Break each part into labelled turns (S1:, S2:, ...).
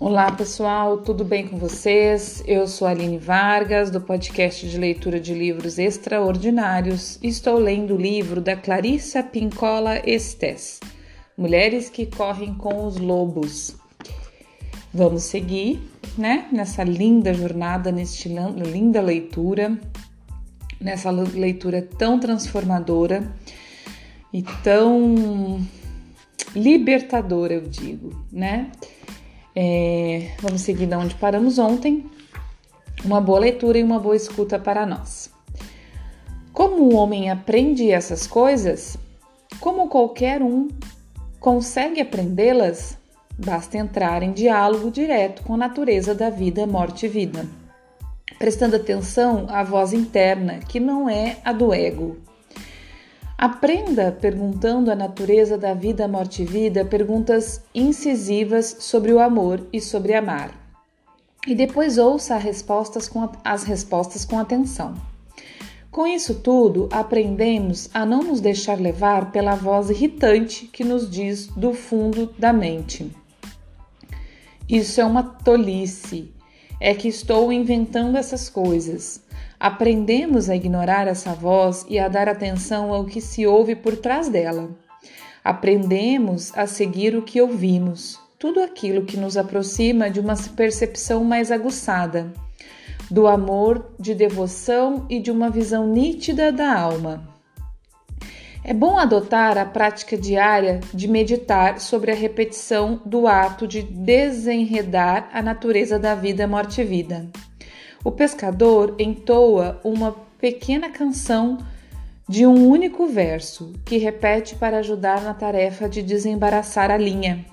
S1: Olá pessoal, tudo bem com vocês? Eu sou Aline Vargas, do podcast de leitura de livros extraordinários. Estou lendo o livro da Clarissa Pincola Estes, Mulheres que Correm com os Lobos. Vamos seguir, né, nessa linda jornada, nesta linda leitura, nessa leitura tão transformadora e tão libertadora, eu digo, né? É, vamos seguir de onde paramos ontem. Uma boa leitura e uma boa escuta para nós. Como o homem aprende essas coisas? Como qualquer um consegue aprendê-las? Basta entrar em diálogo direto com a natureza da vida, morte e vida, prestando atenção à voz interna, que não é a do ego, Aprenda perguntando a natureza da vida, morte e vida perguntas incisivas sobre o amor e sobre amar. E depois ouça as respostas com, as respostas com atenção. Com isso tudo, aprendemos a não nos deixar levar pela voz irritante que nos diz do fundo da mente. Isso é uma tolice. É que estou inventando essas coisas. Aprendemos a ignorar essa voz e a dar atenção ao que se ouve por trás dela. Aprendemos a seguir o que ouvimos, tudo aquilo que nos aproxima de uma percepção mais aguçada, do amor, de devoção e de uma visão nítida da alma. É bom adotar a prática diária de meditar sobre a repetição do ato de desenredar a natureza da vida, morte e vida. O pescador entoa uma pequena canção de um único verso, que repete para ajudar na tarefa de desembaraçar a linha.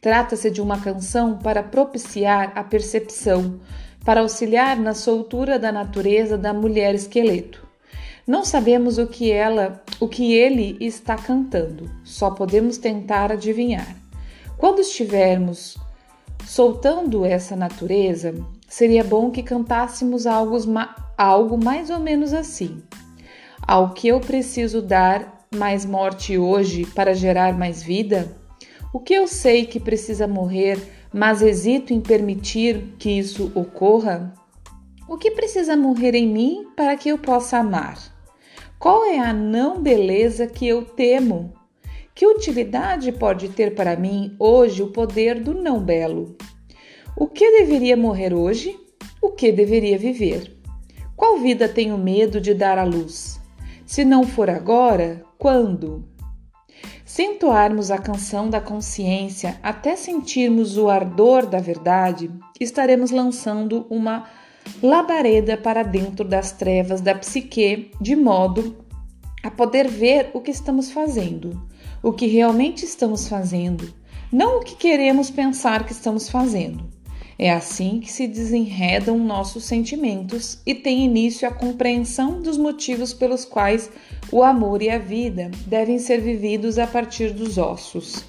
S1: Trata-se de uma canção para propiciar a percepção, para auxiliar na soltura da natureza da mulher esqueleto. Não sabemos o que ela, o que ele está cantando, só podemos tentar adivinhar. Quando estivermos soltando essa natureza, seria bom que cantássemos algo, algo mais ou menos assim. Ao que eu preciso dar mais morte hoje para gerar mais vida? O que eu sei que precisa morrer, mas hesito em permitir que isso ocorra? O que precisa morrer em mim para que eu possa amar? Qual é a não beleza que eu temo? Que utilidade pode ter para mim hoje o poder do não belo? O que deveria morrer hoje? O que deveria viver? Qual vida tenho medo de dar à luz? Se não for agora, quando? Se a canção da consciência até sentirmos o ardor da verdade, estaremos lançando uma labareda para dentro das trevas da psique, de modo a poder ver o que estamos fazendo, o que realmente estamos fazendo, não o que queremos pensar que estamos fazendo. É assim que se desenredam nossos sentimentos e tem início a compreensão dos motivos pelos quais o amor e a vida devem ser vividos a partir dos ossos.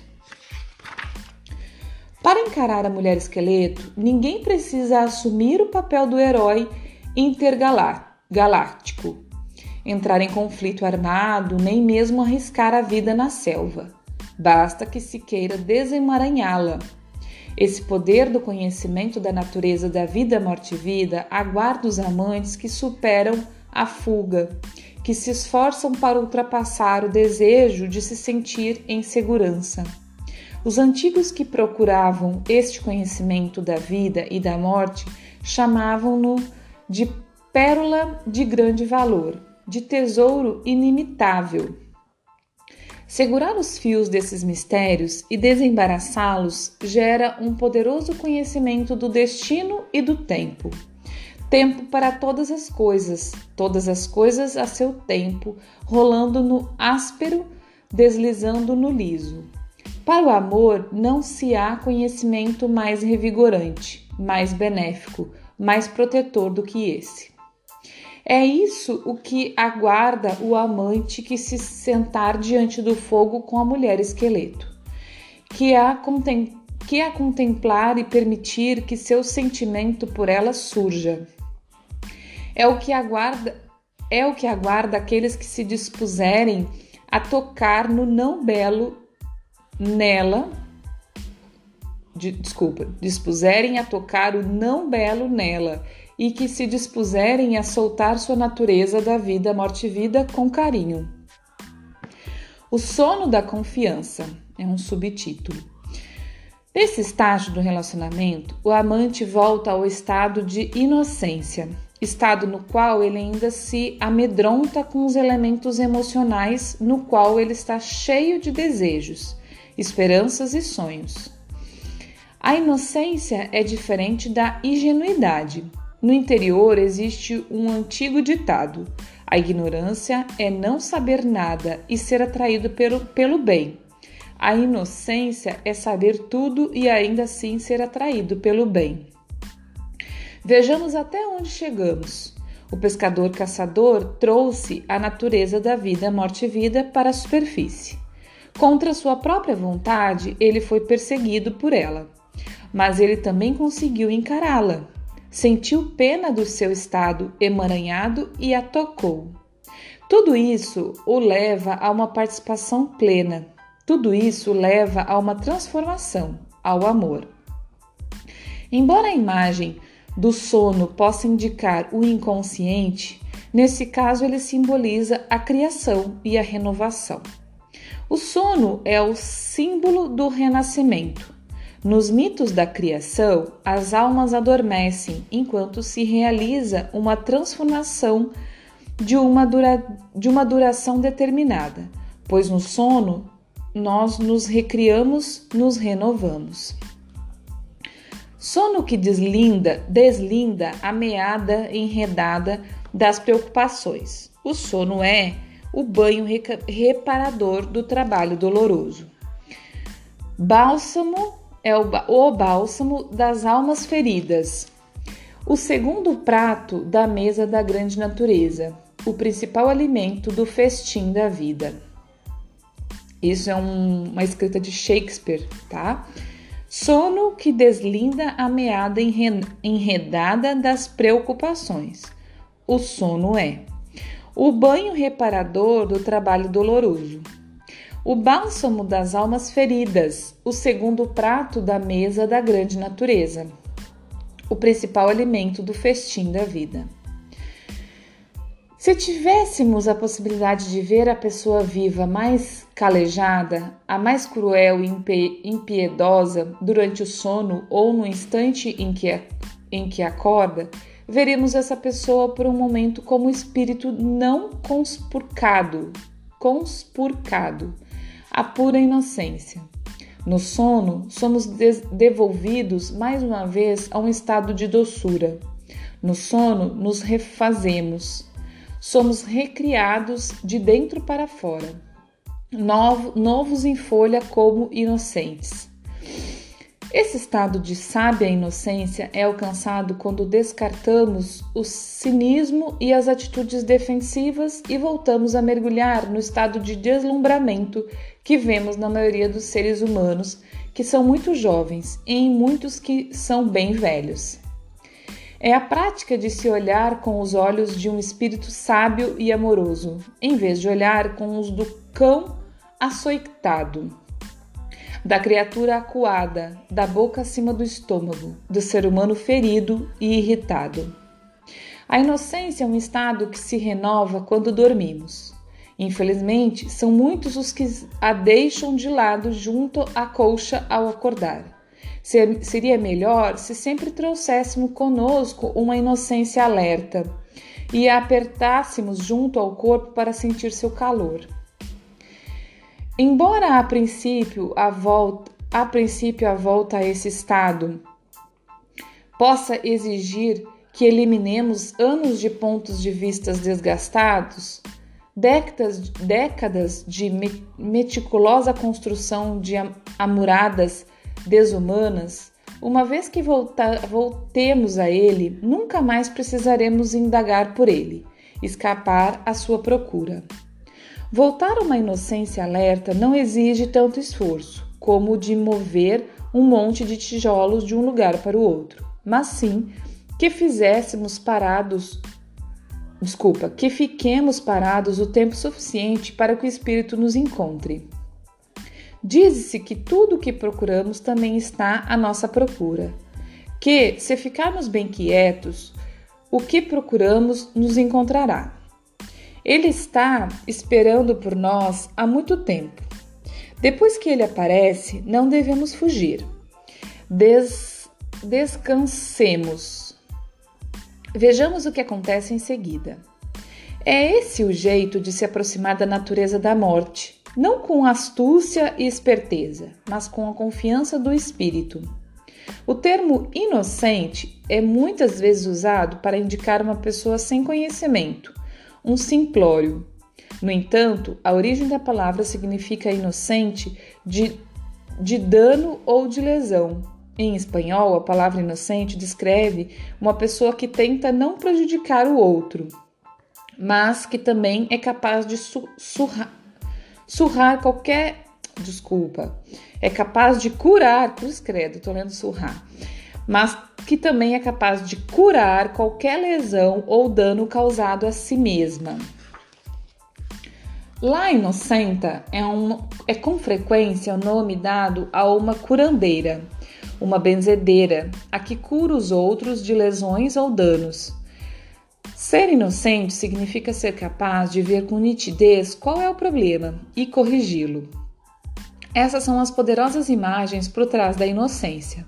S1: Para encarar a mulher esqueleto, ninguém precisa assumir o papel do herói intergaláctico, entrar em conflito armado, nem mesmo arriscar a vida na selva. Basta que se queira desemaranhá-la esse poder do conhecimento da natureza da vida, morte e vida aguarda os amantes que superam a fuga, que se esforçam para ultrapassar o desejo de se sentir em segurança. Os antigos que procuravam este conhecimento da vida e da morte chamavam-no de pérola de grande valor, de tesouro inimitável. Segurar os fios desses mistérios e desembaraçá-los gera um poderoso conhecimento do destino e do tempo. Tempo para todas as coisas, todas as coisas a seu tempo, rolando no áspero, deslizando no liso. Para o amor não se há conhecimento mais revigorante, mais benéfico, mais protetor do que esse. É isso o que aguarda o amante que se sentar diante do fogo com a mulher esqueleto, que a, que a contemplar e permitir que seu sentimento por ela surja. É o que aguarda é o que aguarda aqueles que se dispuserem a tocar no não belo nela de, desculpa, dispuserem a tocar o não belo nela e que se dispuserem a soltar sua natureza da vida, morte e vida com carinho. O sono da confiança é um subtítulo. Nesse estágio do relacionamento, o amante volta ao estado de inocência, estado no qual ele ainda se amedronta com os elementos emocionais no qual ele está cheio de desejos, esperanças e sonhos. A inocência é diferente da ingenuidade. No interior existe um antigo ditado: a ignorância é não saber nada e ser atraído pelo, pelo bem. A inocência é saber tudo e ainda assim ser atraído pelo bem. Vejamos até onde chegamos. O pescador-caçador trouxe a natureza da vida, morte e vida para a superfície. Contra sua própria vontade, ele foi perseguido por ela, mas ele também conseguiu encará-la. Sentiu pena do seu estado emaranhado e a tocou. Tudo isso o leva a uma participação plena. Tudo isso leva a uma transformação, ao amor. Embora a imagem do sono possa indicar o inconsciente, nesse caso ele simboliza a criação e a renovação. O sono é o símbolo do renascimento. Nos mitos da criação, as almas adormecem enquanto se realiza uma transformação de uma, dura, de uma duração determinada, pois no sono nós nos recriamos, nos renovamos. Sono que deslinda, deslinda a meada enredada das preocupações. O sono é o banho reparador do trabalho doloroso. Bálsamo é o, o bálsamo das almas feridas. O segundo prato da mesa da grande natureza, o principal alimento do festim da vida. Isso é um, uma escrita de Shakespeare, tá? Sono que deslinda a meada enredada das preocupações. O sono é o banho reparador do trabalho doloroso, o bálsamo das almas feridas, o segundo prato da mesa da grande natureza, o principal alimento do festim da vida. Se tivéssemos a possibilidade de ver a pessoa viva mais calejada, a mais cruel e impiedosa durante o sono ou no instante em que, em que acorda, veremos essa pessoa por um momento como espírito não conspurcado, conspurcado, a pura inocência. No sono, somos devolvidos mais uma vez a um estado de doçura. No sono, nos refazemos somos recriados de dentro para fora, novo, novos em folha como inocentes. Esse estado de sábia inocência é alcançado quando descartamos o cinismo e as atitudes defensivas e voltamos a mergulhar no estado de deslumbramento que vemos na maioria dos seres humanos, que são muito jovens e em muitos que são bem velhos. É a prática de se olhar com os olhos de um espírito sábio e amoroso, em vez de olhar com os do cão açoitado, da criatura acuada, da boca acima do estômago, do ser humano ferido e irritado. A inocência é um estado que se renova quando dormimos. Infelizmente, são muitos os que a deixam de lado junto à colcha ao acordar. Seria melhor se sempre trouxéssemos conosco uma inocência alerta e a apertássemos junto ao corpo para sentir seu calor. Embora a princípio a volta, a princípio a volta a esse estado possa exigir que eliminemos anos de pontos de vistas desgastados, décadas, décadas de meticulosa construção de amuradas desumanas, uma vez que volta, voltemos a ele, nunca mais precisaremos indagar por ele, escapar à sua procura. Voltar uma inocência alerta não exige tanto esforço como o de mover um monte de tijolos de um lugar para o outro, mas sim que fizéssemos parados, desculpa, que fiquemos parados o tempo suficiente para que o espírito nos encontre. Diz-se que tudo o que procuramos também está à nossa procura. Que, se ficarmos bem quietos, o que procuramos nos encontrará. Ele está esperando por nós há muito tempo. Depois que ele aparece, não devemos fugir. Des descansemos. Vejamos o que acontece em seguida. É esse o jeito de se aproximar da natureza da morte, não com astúcia e esperteza, mas com a confiança do espírito. O termo inocente é muitas vezes usado para indicar uma pessoa sem conhecimento, um simplório. No entanto, a origem da palavra significa inocente de, de dano ou de lesão. Em espanhol, a palavra inocente descreve uma pessoa que tenta não prejudicar o outro, mas que também é capaz de su surrar, surrar qualquer. Desculpa. É capaz de curar, cruz credo, tô lendo surrar. Mas que também é capaz de curar qualquer lesão ou dano causado a si mesma. La inocenta é, um, é com frequência o nome dado a uma curandeira, uma benzedeira, a que cura os outros de lesões ou danos. Ser inocente significa ser capaz de ver com nitidez qual é o problema e corrigi-lo. Essas são as poderosas imagens por trás da inocência.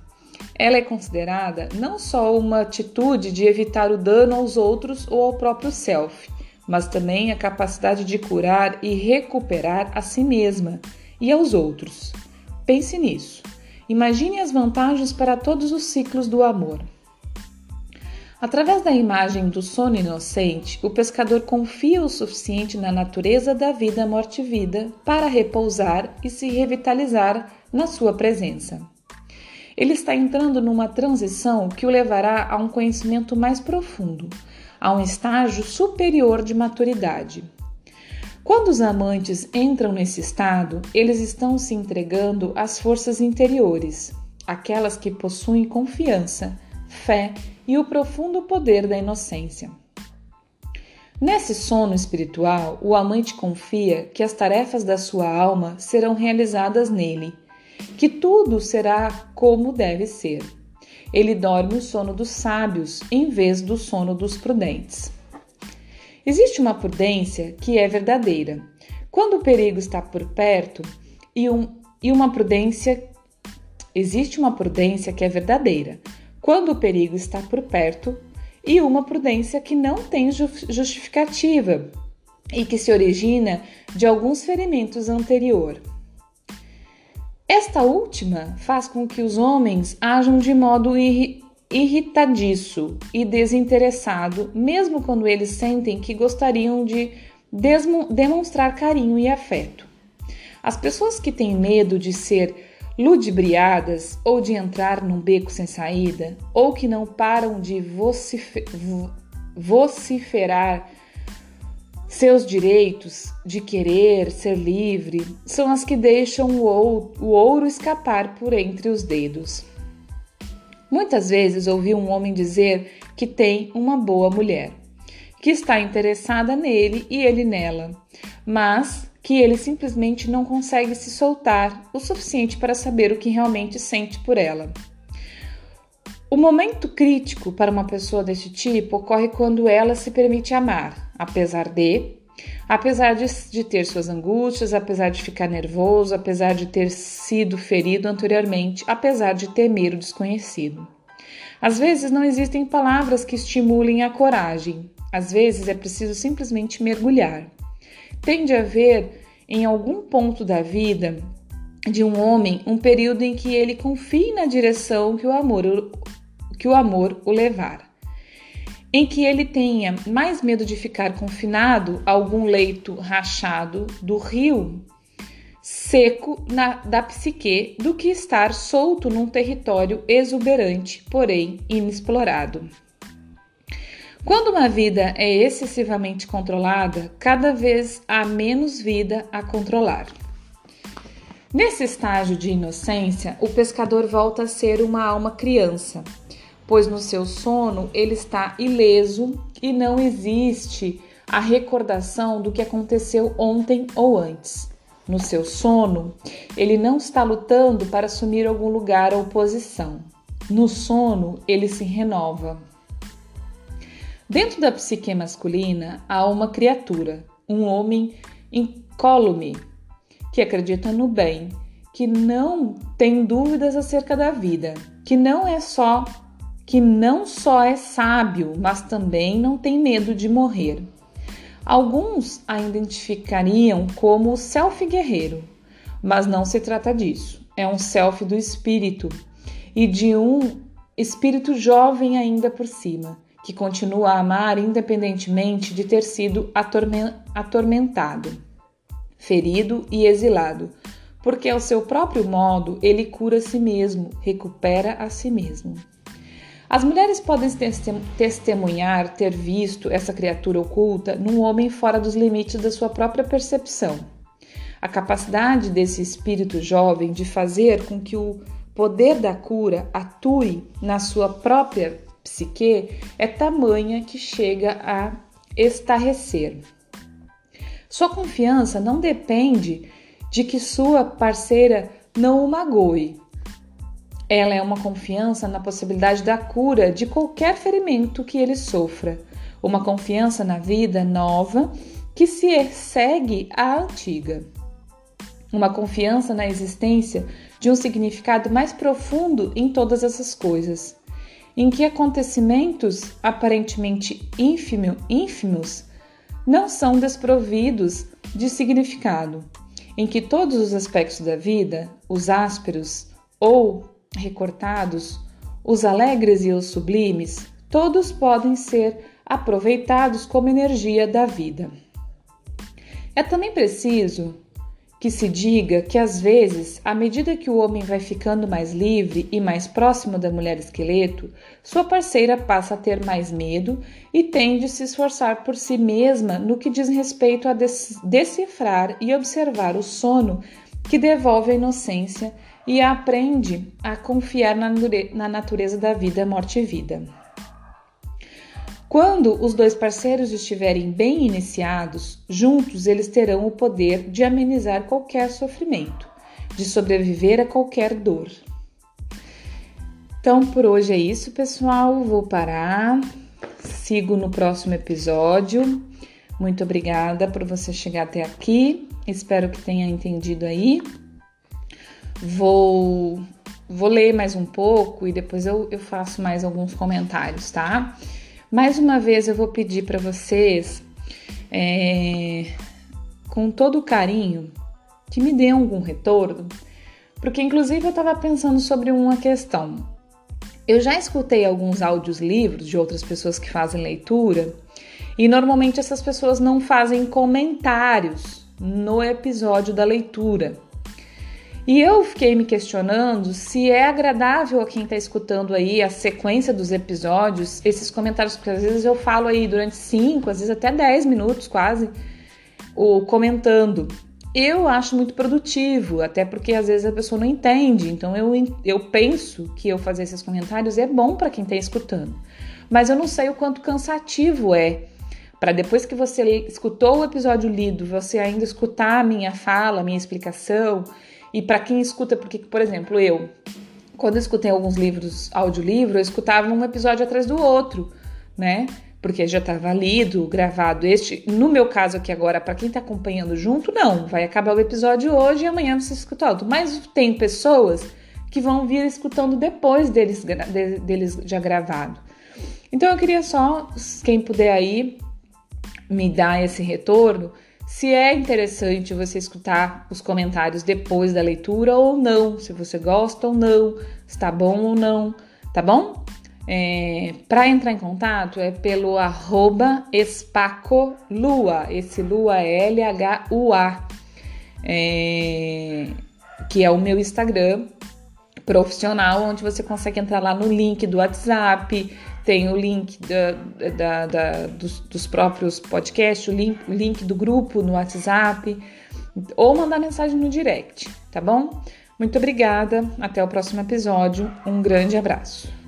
S1: Ela é considerada não só uma atitude de evitar o dano aos outros ou ao próprio self, mas também a capacidade de curar e recuperar a si mesma e aos outros. Pense nisso. Imagine as vantagens para todos os ciclos do amor. Através da imagem do sono inocente, o pescador confia o suficiente na natureza da vida morte-vida para repousar e se revitalizar na sua presença. Ele está entrando numa transição que o levará a um conhecimento mais profundo, a um estágio superior de maturidade. Quando os amantes entram nesse estado, eles estão se entregando às forças interiores, aquelas que possuem confiança, fé e o profundo poder da inocência. Nesse sono espiritual, o amante confia que as tarefas da sua alma serão realizadas nele, que tudo será como deve ser. Ele dorme o sono dos sábios em vez do sono dos prudentes. Existe uma prudência que é verdadeira. Quando o perigo está por perto, e, um, e uma prudência. Existe uma prudência que é verdadeira quando o perigo está por perto, e uma prudência que não tem justificativa e que se origina de alguns ferimentos anterior. Esta última faz com que os homens ajam de modo irritadiço e desinteressado, mesmo quando eles sentem que gostariam de demonstrar carinho e afeto. As pessoas que têm medo de ser ludibriadas ou de entrar num beco sem saída, ou que não param de vociferar seus direitos de querer ser livre, são as que deixam o ouro escapar por entre os dedos. Muitas vezes ouvi um homem dizer que tem uma boa mulher, que está interessada nele e ele nela, mas que ele simplesmente não consegue se soltar o suficiente para saber o que realmente sente por ela. O momento crítico para uma pessoa desse tipo ocorre quando ela se permite amar, apesar de, apesar de, de ter suas angústias, apesar de ficar nervoso, apesar de ter sido ferido anteriormente, apesar de temer o desconhecido. Às vezes não existem palavras que estimulem a coragem, às vezes é preciso simplesmente mergulhar. Tende a haver em algum ponto da vida de um homem um período em que ele confie na direção que o amor, que o amor o levar. Em que ele tenha mais medo de ficar confinado a algum leito rachado do rio seco na, da psique do que estar solto num território exuberante, porém inexplorado. Quando uma vida é excessivamente controlada, cada vez há menos vida a controlar. Nesse estágio de inocência, o pescador volta a ser uma alma criança, pois no seu sono ele está ileso e não existe a recordação do que aconteceu ontem ou antes. no seu sono, ele não está lutando para assumir algum lugar ou posição. No sono, ele se renova. Dentro da psique masculina há uma criatura, um homem incólume, que acredita no bem, que não tem dúvidas acerca da vida, que não é só que não só é sábio, mas também não tem medo de morrer. Alguns a identificariam como o self guerreiro, mas não se trata disso. É um self do espírito e de um espírito jovem ainda por cima, que continua a amar independentemente de ter sido atormentado, ferido e exilado, porque ao seu próprio modo ele cura a si mesmo, recupera a si mesmo. As mulheres podem testemunhar ter visto essa criatura oculta num homem fora dos limites da sua própria percepção. A capacidade desse espírito jovem de fazer com que o poder da cura atue na sua própria psique é tamanha que chega a estarrecer. Sua confiança não depende de que sua parceira não o magoe, ela é uma confiança na possibilidade da cura de qualquer ferimento que ele sofra, uma confiança na vida nova que se segue à antiga. Uma confiança na existência de um significado mais profundo em todas essas coisas, em que acontecimentos aparentemente ínfimo, ínfimos não são desprovidos de significado, em que todos os aspectos da vida, os ásperos ou recortados, os alegres e os sublimes, todos podem ser aproveitados como energia da vida. É também preciso que se diga que às vezes, à medida que o homem vai ficando mais livre e mais próximo da mulher esqueleto, sua parceira passa a ter mais medo e tende a se esforçar por si mesma no que diz respeito a decifrar e observar o sono que devolve a inocência e aprende a confiar na natureza da vida, morte e vida. Quando os dois parceiros estiverem bem iniciados, juntos eles terão o poder de amenizar qualquer sofrimento, de sobreviver a qualquer dor. Então, por hoje é isso, pessoal. Vou parar. Sigo no próximo episódio. Muito obrigada por você chegar até aqui. Espero que tenha entendido aí. Vou, vou ler mais um pouco e depois eu, eu faço mais alguns comentários, tá? Mais uma vez eu vou pedir para vocês, é, com todo carinho, que me dêem algum retorno, porque inclusive eu estava pensando sobre uma questão. Eu já escutei alguns áudios livros de outras pessoas que fazem leitura e normalmente essas pessoas não fazem comentários no episódio da leitura. E eu fiquei me questionando se é agradável a quem está escutando aí a sequência dos episódios, esses comentários, porque às vezes eu falo aí durante 5, às vezes até 10 minutos quase, o comentando. Eu acho muito produtivo, até porque às vezes a pessoa não entende. Então eu, eu penso que eu fazer esses comentários é bom para quem está escutando. Mas eu não sei o quanto cansativo é para depois que você escutou o episódio lido, você ainda escutar a minha fala, a minha explicação e para quem escuta, porque, por exemplo, eu, quando eu escutei alguns livros, audiolivro, eu escutava um episódio atrás do outro, né? Porque já estava lido, gravado este. No meu caso aqui agora, para quem está acompanhando junto, não. Vai acabar o episódio hoje e amanhã você escuta outro. Mas tem pessoas que vão vir escutando depois deles, deles já gravado. Então eu queria só, quem puder aí, me dar esse retorno se é interessante você escutar os comentários depois da leitura ou não, se você gosta ou não, se tá bom ou não, tá bom? É, Para entrar em contato é pelo arroba espacolua, esse lua é L-H-U-A, é, que é o meu Instagram profissional, onde você consegue entrar lá no link do WhatsApp, tem o link da, da, da, dos, dos, próprios podcasts, o link, o link do grupo no WhatsApp, ou mandar mensagem no direct, tá bom? Muito obrigada, até o próximo episódio, um grande abraço.